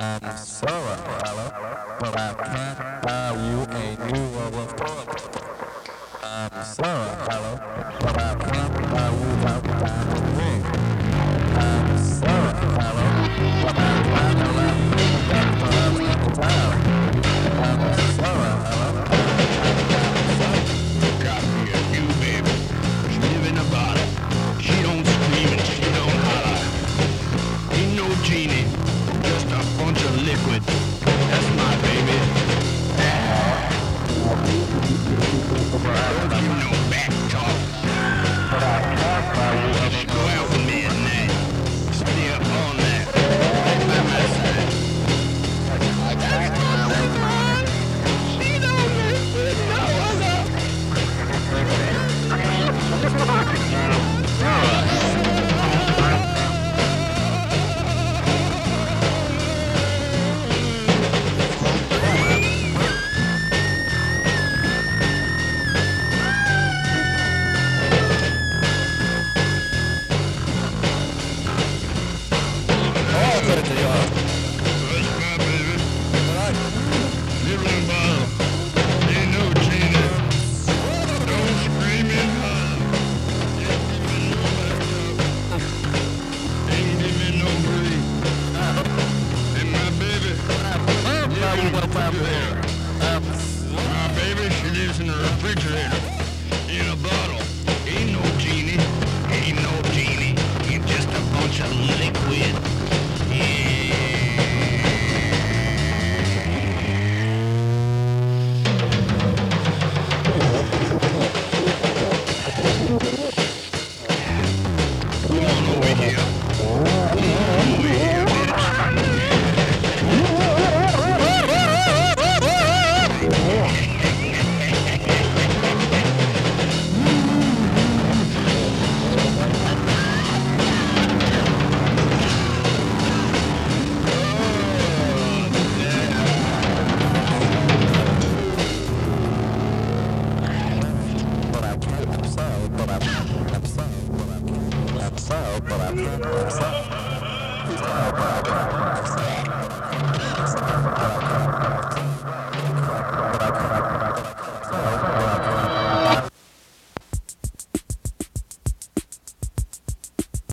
I'm sorry, Holly, but I can't buy you a new level I'm sorry, Holly, but I can't buy you that diamond ring. I'm sorry, Holly, but I can't allow you that the town. I'm sorry, Holly, a new baby. She live in a bottle. She don't scream and she don't holler. Ain't no genie, a bunch of liquid. Live in the refrigerator. My baby, she lives in the refrigerator. In a bottle. Ain't no genie. Ain't no genie. Ain't just a bunch of liquid. Yeah. Come on over here. but I put a price up.